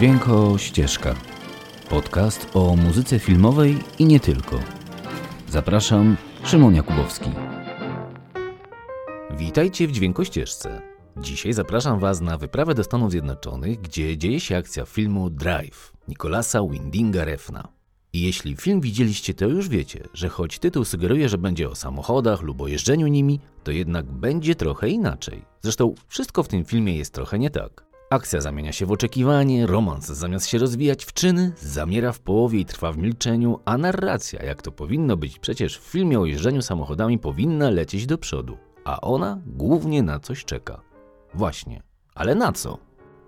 Dźwięko Ścieżka. Podcast o muzyce filmowej i nie tylko. Zapraszam, Szymon Jakubowski. Witajcie w Dźwięko Ścieżce. Dzisiaj zapraszam Was na wyprawę do Stanów Zjednoczonych, gdzie dzieje się akcja filmu Drive Nicolasa Windinga Refna. I jeśli film widzieliście, to już wiecie, że choć tytuł sugeruje, że będzie o samochodach lub o jeżdżeniu nimi, to jednak będzie trochę inaczej. Zresztą wszystko w tym filmie jest trochę nie tak. Akcja zamienia się w oczekiwanie, romans zamiast się rozwijać w czyny, zamiera w połowie i trwa w milczeniu, a narracja, jak to powinno być przecież w filmie o jeżdżeniu samochodami, powinna lecieć do przodu. A ona głównie na coś czeka. Właśnie. Ale na co?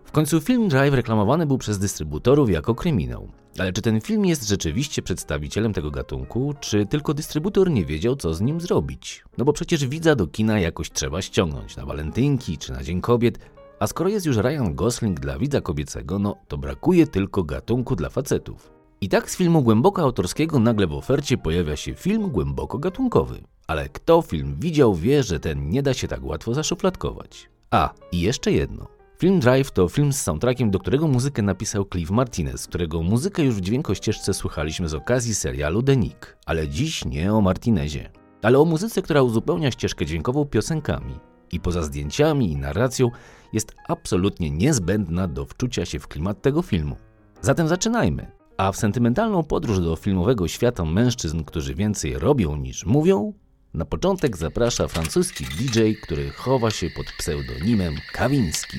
W końcu film Drive reklamowany był przez dystrybutorów jako kryminał. Ale czy ten film jest rzeczywiście przedstawicielem tego gatunku, czy tylko dystrybutor nie wiedział, co z nim zrobić? No bo przecież widza do kina jakoś trzeba ściągnąć na walentynki czy na Dzień Kobiet, a skoro jest już Ryan Gosling dla widza kobiecego, no to brakuje tylko gatunku dla facetów. I tak z filmu głęboko autorskiego nagle w ofercie pojawia się film głęboko gatunkowy. Ale kto film widział, wie, że ten nie da się tak łatwo zaszufladkować. A, i jeszcze jedno. Film Drive to film z soundtrackiem, do którego muzykę napisał Cliff Martinez, którego muzykę już w dźwiękościeżce słuchaliśmy z okazji serialu The Nick. Ale dziś nie o Martinezie, ale o muzyce, która uzupełnia ścieżkę dźwiękową piosenkami. I poza zdjęciami i narracją jest absolutnie niezbędna do wczucia się w klimat tego filmu. Zatem zaczynajmy. A w sentymentalną podróż do filmowego świata mężczyzn, którzy więcej robią niż mówią, na początek zaprasza francuski DJ, który chowa się pod pseudonimem Kawiński.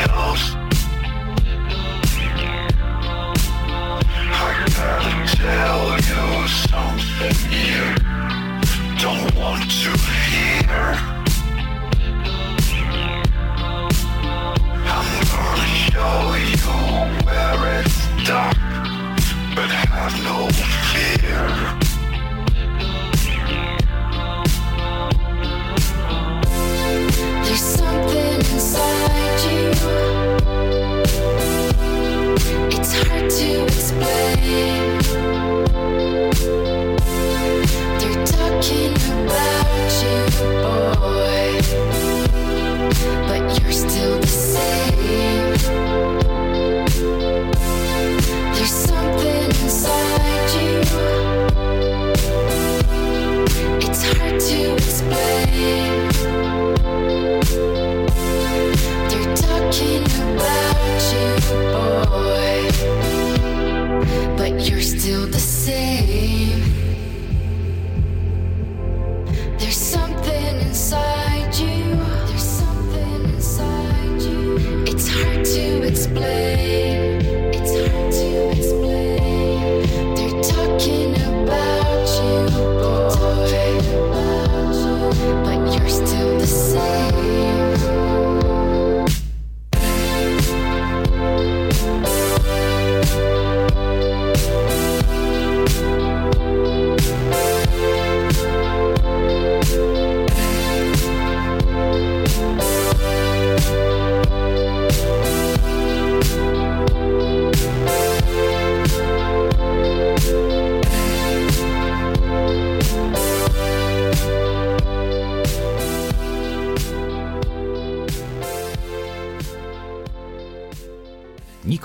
Chaos.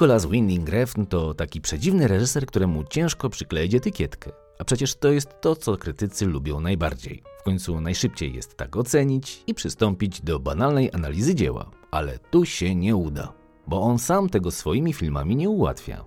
Nicolas Winding Refn to taki przedziwny reżyser, któremu ciężko przykleić etykietkę. A przecież to jest to, co krytycy lubią najbardziej. W końcu najszybciej jest tak ocenić i przystąpić do banalnej analizy dzieła. Ale tu się nie uda, bo on sam tego swoimi filmami nie ułatwia.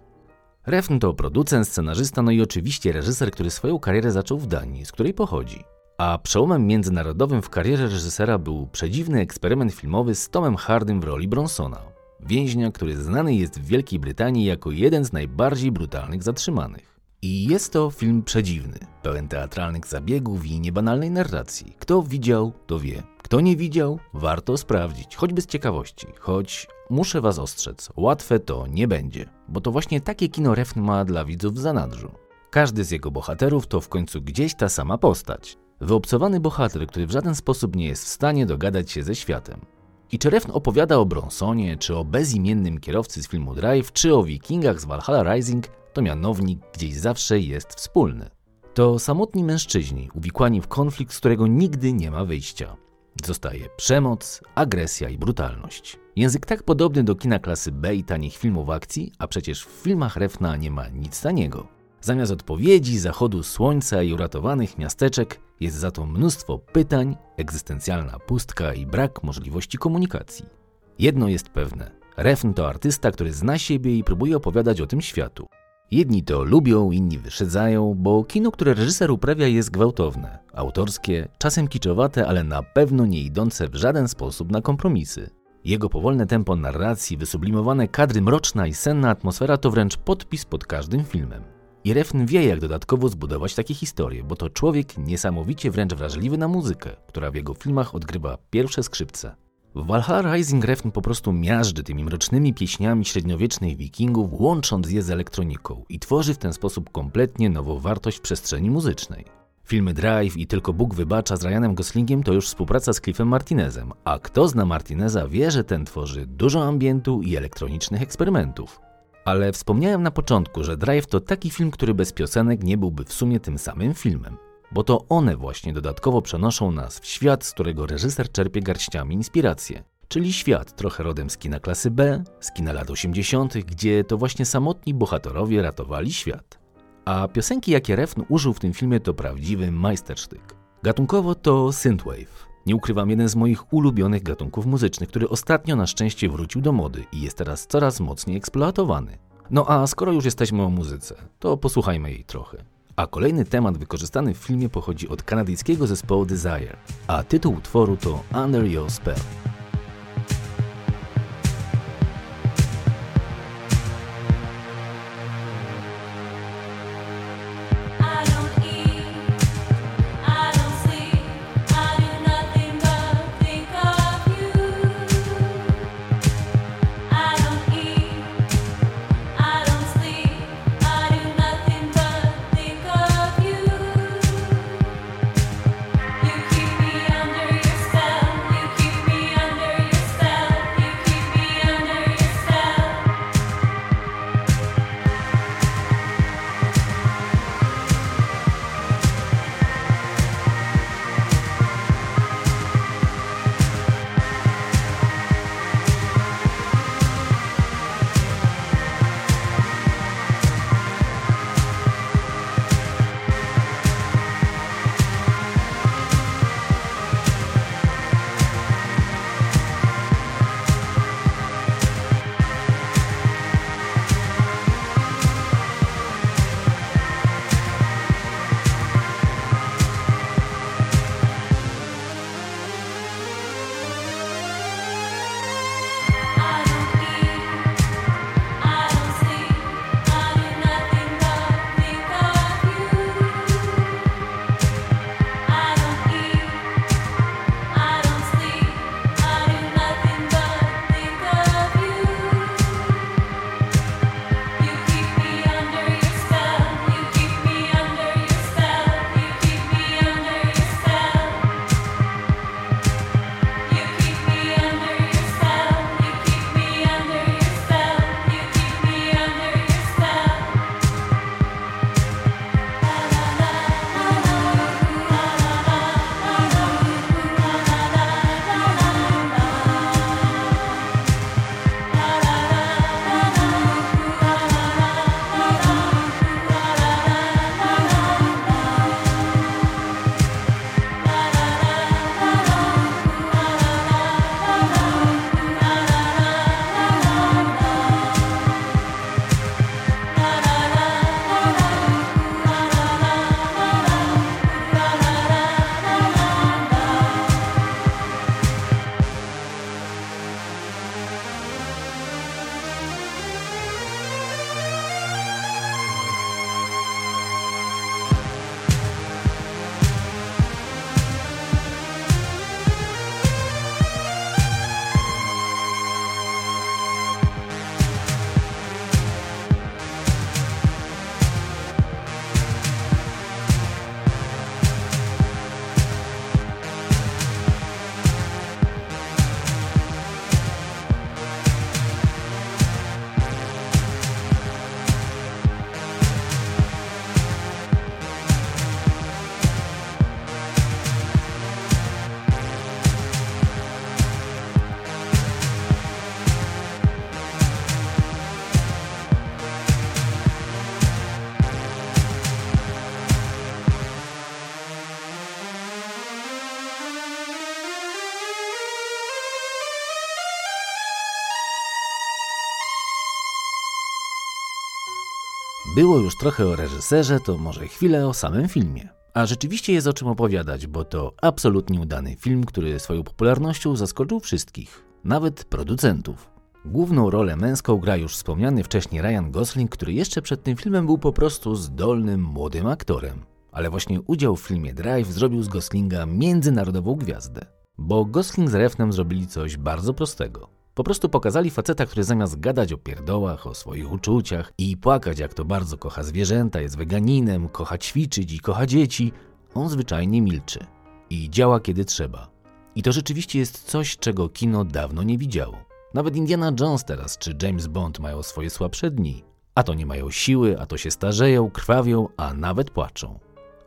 Refn to producent, scenarzysta, no i oczywiście reżyser, który swoją karierę zaczął w Danii, z której pochodzi. A przełomem międzynarodowym w karierze reżysera był przedziwny eksperyment filmowy z Tomem Hardym w roli Bronsona. Więźnia, który znany jest w Wielkiej Brytanii jako jeden z najbardziej brutalnych zatrzymanych. I jest to film przedziwny, pełen teatralnych zabiegów i niebanalnej narracji. Kto widział, to wie. Kto nie widział, warto sprawdzić, choćby z ciekawości. Choć muszę was ostrzec, łatwe to nie będzie, bo to właśnie takie kino Refn ma dla widzów w zanadrzu. Każdy z jego bohaterów to w końcu gdzieś ta sama postać. Wyobcowany bohater, który w żaden sposób nie jest w stanie dogadać się ze światem. I czy Refn opowiada o Bronsonie, czy o bezimiennym kierowcy z filmu Drive, czy o wikingach z Valhalla Rising, to mianownik gdzieś zawsze jest wspólny. To samotni mężczyźni uwikłani w konflikt, z którego nigdy nie ma wyjścia. Zostaje przemoc, agresja i brutalność. Język tak podobny do kina klasy B i tanich filmów akcji, a przecież w filmach Refna nie ma nic taniego. Zamiast odpowiedzi, zachodu słońca i uratowanych miasteczek jest za to mnóstwo pytań, egzystencjalna pustka i brak możliwości komunikacji. Jedno jest pewne. Refn to artysta, który zna siebie i próbuje opowiadać o tym światu. Jedni to lubią, inni wyszedzają, bo kino, które reżyser uprawia jest gwałtowne, autorskie, czasem kiczowate, ale na pewno nie idące w żaden sposób na kompromisy. Jego powolne tempo narracji, wysublimowane kadry mroczna i senna atmosfera to wręcz podpis pod każdym filmem. I Refn wie, jak dodatkowo zbudować takie historie, bo to człowiek niesamowicie wręcz wrażliwy na muzykę, która w jego filmach odgrywa pierwsze skrzypce. W Valhalla Rising Refn po prostu miażdży tymi mrocznymi pieśniami średniowiecznych wikingów, łącząc je z elektroniką i tworzy w ten sposób kompletnie nową wartość przestrzeni muzycznej. Filmy Drive i Tylko Bóg wybacza z Ryanem Goslingiem to już współpraca z Cliffem Martinezem, a kto zna Martineza wie, że ten tworzy dużo ambientu i elektronicznych eksperymentów. Ale wspomniałem na początku, że Drive to taki film, który bez piosenek nie byłby w sumie tym samym filmem. Bo to one właśnie dodatkowo przenoszą nas w świat, z którego reżyser czerpie garściami inspirację. Czyli świat trochę rodem z kina klasy B, z kina lat 80., gdzie to właśnie samotni bohaterowie ratowali świat. A piosenki, jakie Refn użył w tym filmie, to prawdziwy majstersztyk. Gatunkowo to synthwave. Nie ukrywam, jeden z moich ulubionych gatunków muzycznych, który ostatnio na szczęście wrócił do mody i jest teraz coraz mocniej eksploatowany. No a skoro już jesteśmy o muzyce, to posłuchajmy jej trochę. A kolejny temat wykorzystany w filmie pochodzi od kanadyjskiego zespołu Desire, a tytuł utworu to Under Your Spell. Było już trochę o reżyserze, to może chwilę o samym filmie. A rzeczywiście jest o czym opowiadać, bo to absolutnie udany film, który swoją popularnością zaskoczył wszystkich, nawet producentów. Główną rolę męską gra już wspomniany wcześniej Ryan Gosling, który jeszcze przed tym filmem był po prostu zdolnym młodym aktorem. Ale właśnie udział w filmie Drive zrobił z Goslinga międzynarodową gwiazdę. Bo Gosling z Refnem zrobili coś bardzo prostego. Po prostu pokazali faceta, który zamiast gadać o pierdołach, o swoich uczuciach i płakać, jak to bardzo kocha zwierzęta, jest weganinem, kocha ćwiczyć i kocha dzieci, on zwyczajnie milczy i działa kiedy trzeba. I to rzeczywiście jest coś, czego kino dawno nie widziało. Nawet Indiana Jones teraz czy James Bond mają swoje słabsze dni. A to nie mają siły, a to się starzeją, krwawią, a nawet płaczą.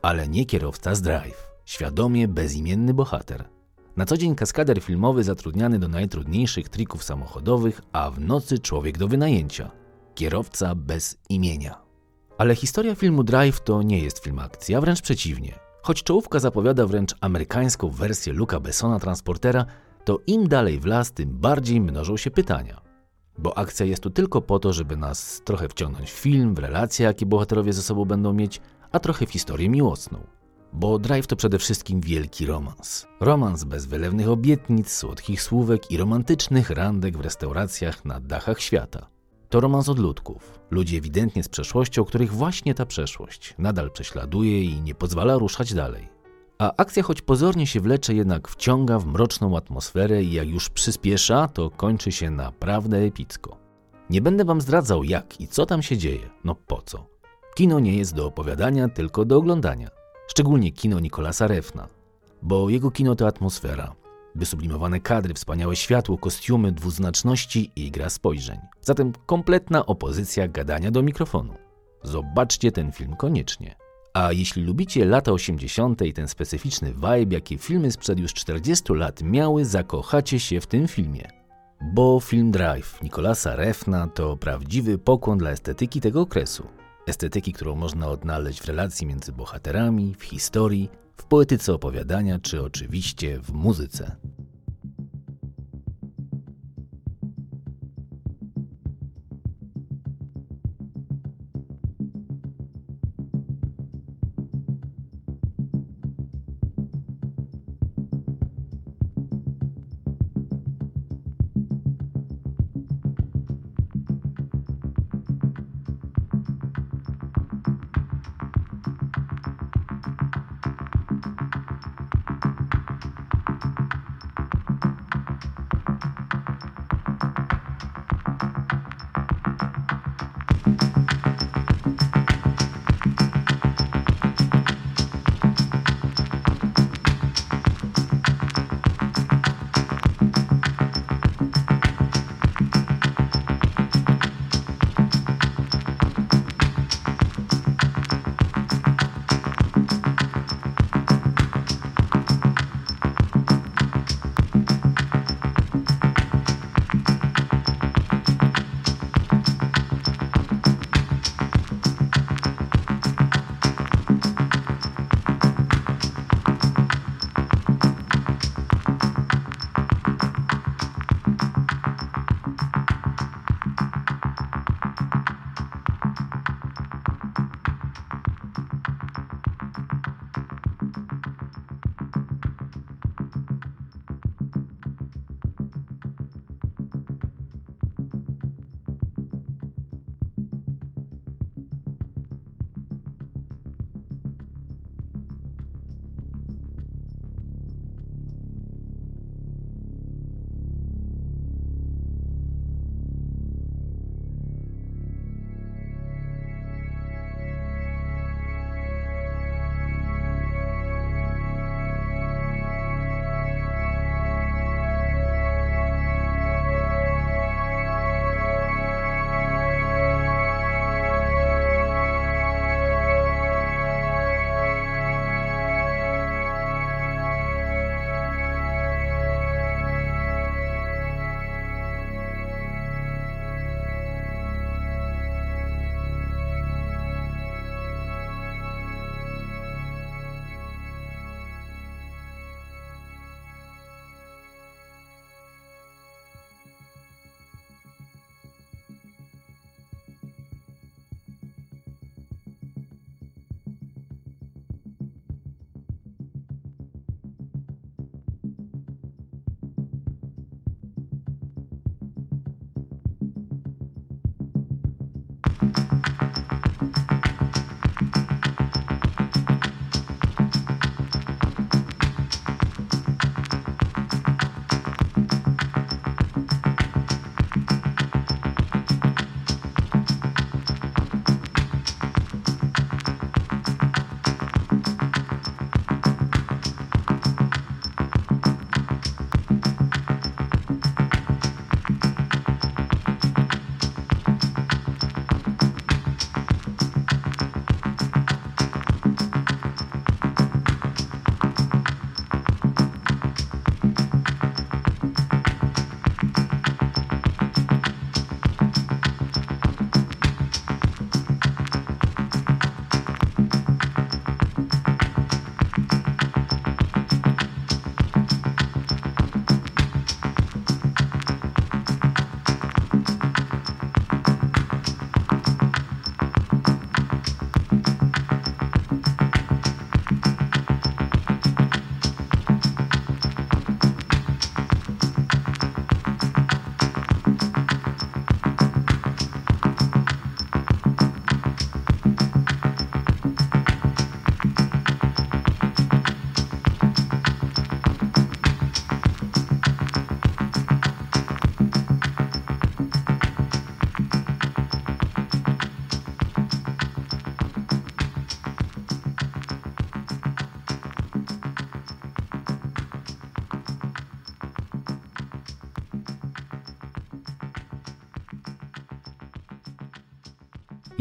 Ale nie kierowca z Drive. Świadomie bezimienny bohater. Na co dzień kaskader filmowy zatrudniany do najtrudniejszych trików samochodowych, a w nocy człowiek do wynajęcia. Kierowca bez imienia. Ale historia filmu Drive to nie jest film akcji, a wręcz przeciwnie. Choć czołówka zapowiada wręcz amerykańską wersję Luca Bessona Transportera, to im dalej w las, tym bardziej mnożą się pytania. Bo akcja jest tu tylko po to, żeby nas trochę wciągnąć w film, w relacje, jakie bohaterowie ze sobą będą mieć, a trochę w historię miłosną. Bo Drive to przede wszystkim wielki romans. Romans bez wylewnych obietnic, słodkich słówek i romantycznych randek w restauracjach na dachach świata. To romans odludków. Ludzi ewidentnie z przeszłością, których właśnie ta przeszłość nadal prześladuje i nie pozwala ruszać dalej. A akcja, choć pozornie się wlecze, jednak wciąga w mroczną atmosferę i jak już przyspiesza, to kończy się naprawdę epicko. Nie będę wam zdradzał jak i co tam się dzieje, no po co. Kino nie jest do opowiadania, tylko do oglądania. Szczególnie kino Nikolasa Refna. Bo jego kino to atmosfera. Wysublimowane kadry, wspaniałe światło, kostiumy, dwuznaczności i gra spojrzeń. Zatem kompletna opozycja gadania do mikrofonu. Zobaczcie ten film koniecznie. A jeśli lubicie lata 80. i ten specyficzny vibe, jaki filmy sprzed już 40 lat miały, zakochacie się w tym filmie. Bo film Drive Nikolasa Refna to prawdziwy pokłon dla estetyki tego okresu. Estetyki, którą można odnaleźć w relacji między bohaterami, w historii, w poetyce opowiadania, czy oczywiście w muzyce.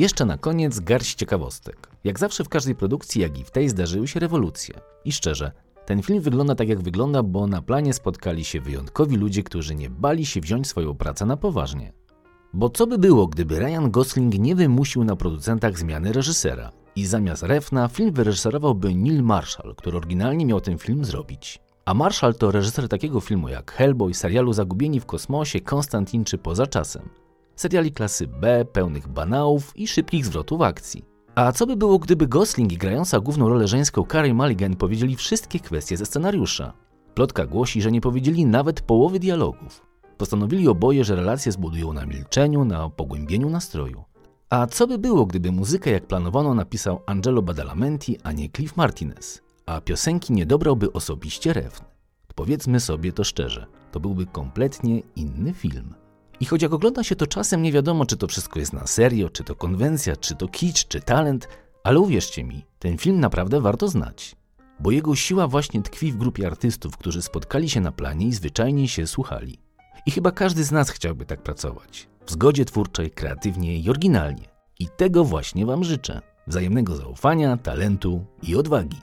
Jeszcze na koniec garść ciekawostek. Jak zawsze w każdej produkcji, jak i w tej zdarzyły się rewolucje. I szczerze, ten film wygląda tak jak wygląda, bo na planie spotkali się wyjątkowi ludzie, którzy nie bali się wziąć swoją pracę na poważnie. Bo co by było, gdyby Ryan Gosling nie wymusił na producentach zmiany reżysera i zamiast Refna film wyreżyserowałby Neil Marshall, który oryginalnie miał ten film zrobić. A Marshall to reżyser takiego filmu jak Hellboy, serialu Zagubieni w kosmosie, Konstantin czy Poza czasem. Seriali klasy B, pełnych banałów i szybkich zwrotów akcji. A co by było, gdyby Gosling i grająca główną rolę żeńską Carey Mulligan powiedzieli wszystkie kwestie ze scenariusza? Plotka głosi, że nie powiedzieli nawet połowy dialogów. Postanowili oboje, że relacje zbudują na milczeniu, na pogłębieniu nastroju. A co by było, gdyby muzykę jak planowano napisał Angelo Badalamenti, a nie Cliff Martinez, a piosenki nie dobrałby osobiście Refn? Powiedzmy sobie to szczerze, to byłby kompletnie inny film. I choć jak ogląda się to czasem nie wiadomo, czy to wszystko jest na serio, czy to konwencja, czy to kicz, czy talent, ale uwierzcie mi, ten film naprawdę warto znać. Bo jego siła właśnie tkwi w grupie artystów, którzy spotkali się na planie i zwyczajnie się słuchali. I chyba każdy z nas chciałby tak pracować. W zgodzie twórczej, kreatywnie i oryginalnie. I tego właśnie Wam życzę. Wzajemnego zaufania, talentu i odwagi.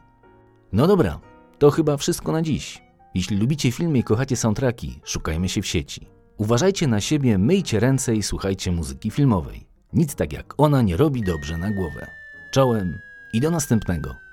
No dobra, to chyba wszystko na dziś. Jeśli lubicie filmy i kochacie soundtracki, szukajmy się w sieci. Uważajcie na siebie, myjcie ręce i słuchajcie muzyki filmowej. Nic tak jak ona nie robi dobrze na głowę. Czołem i do następnego.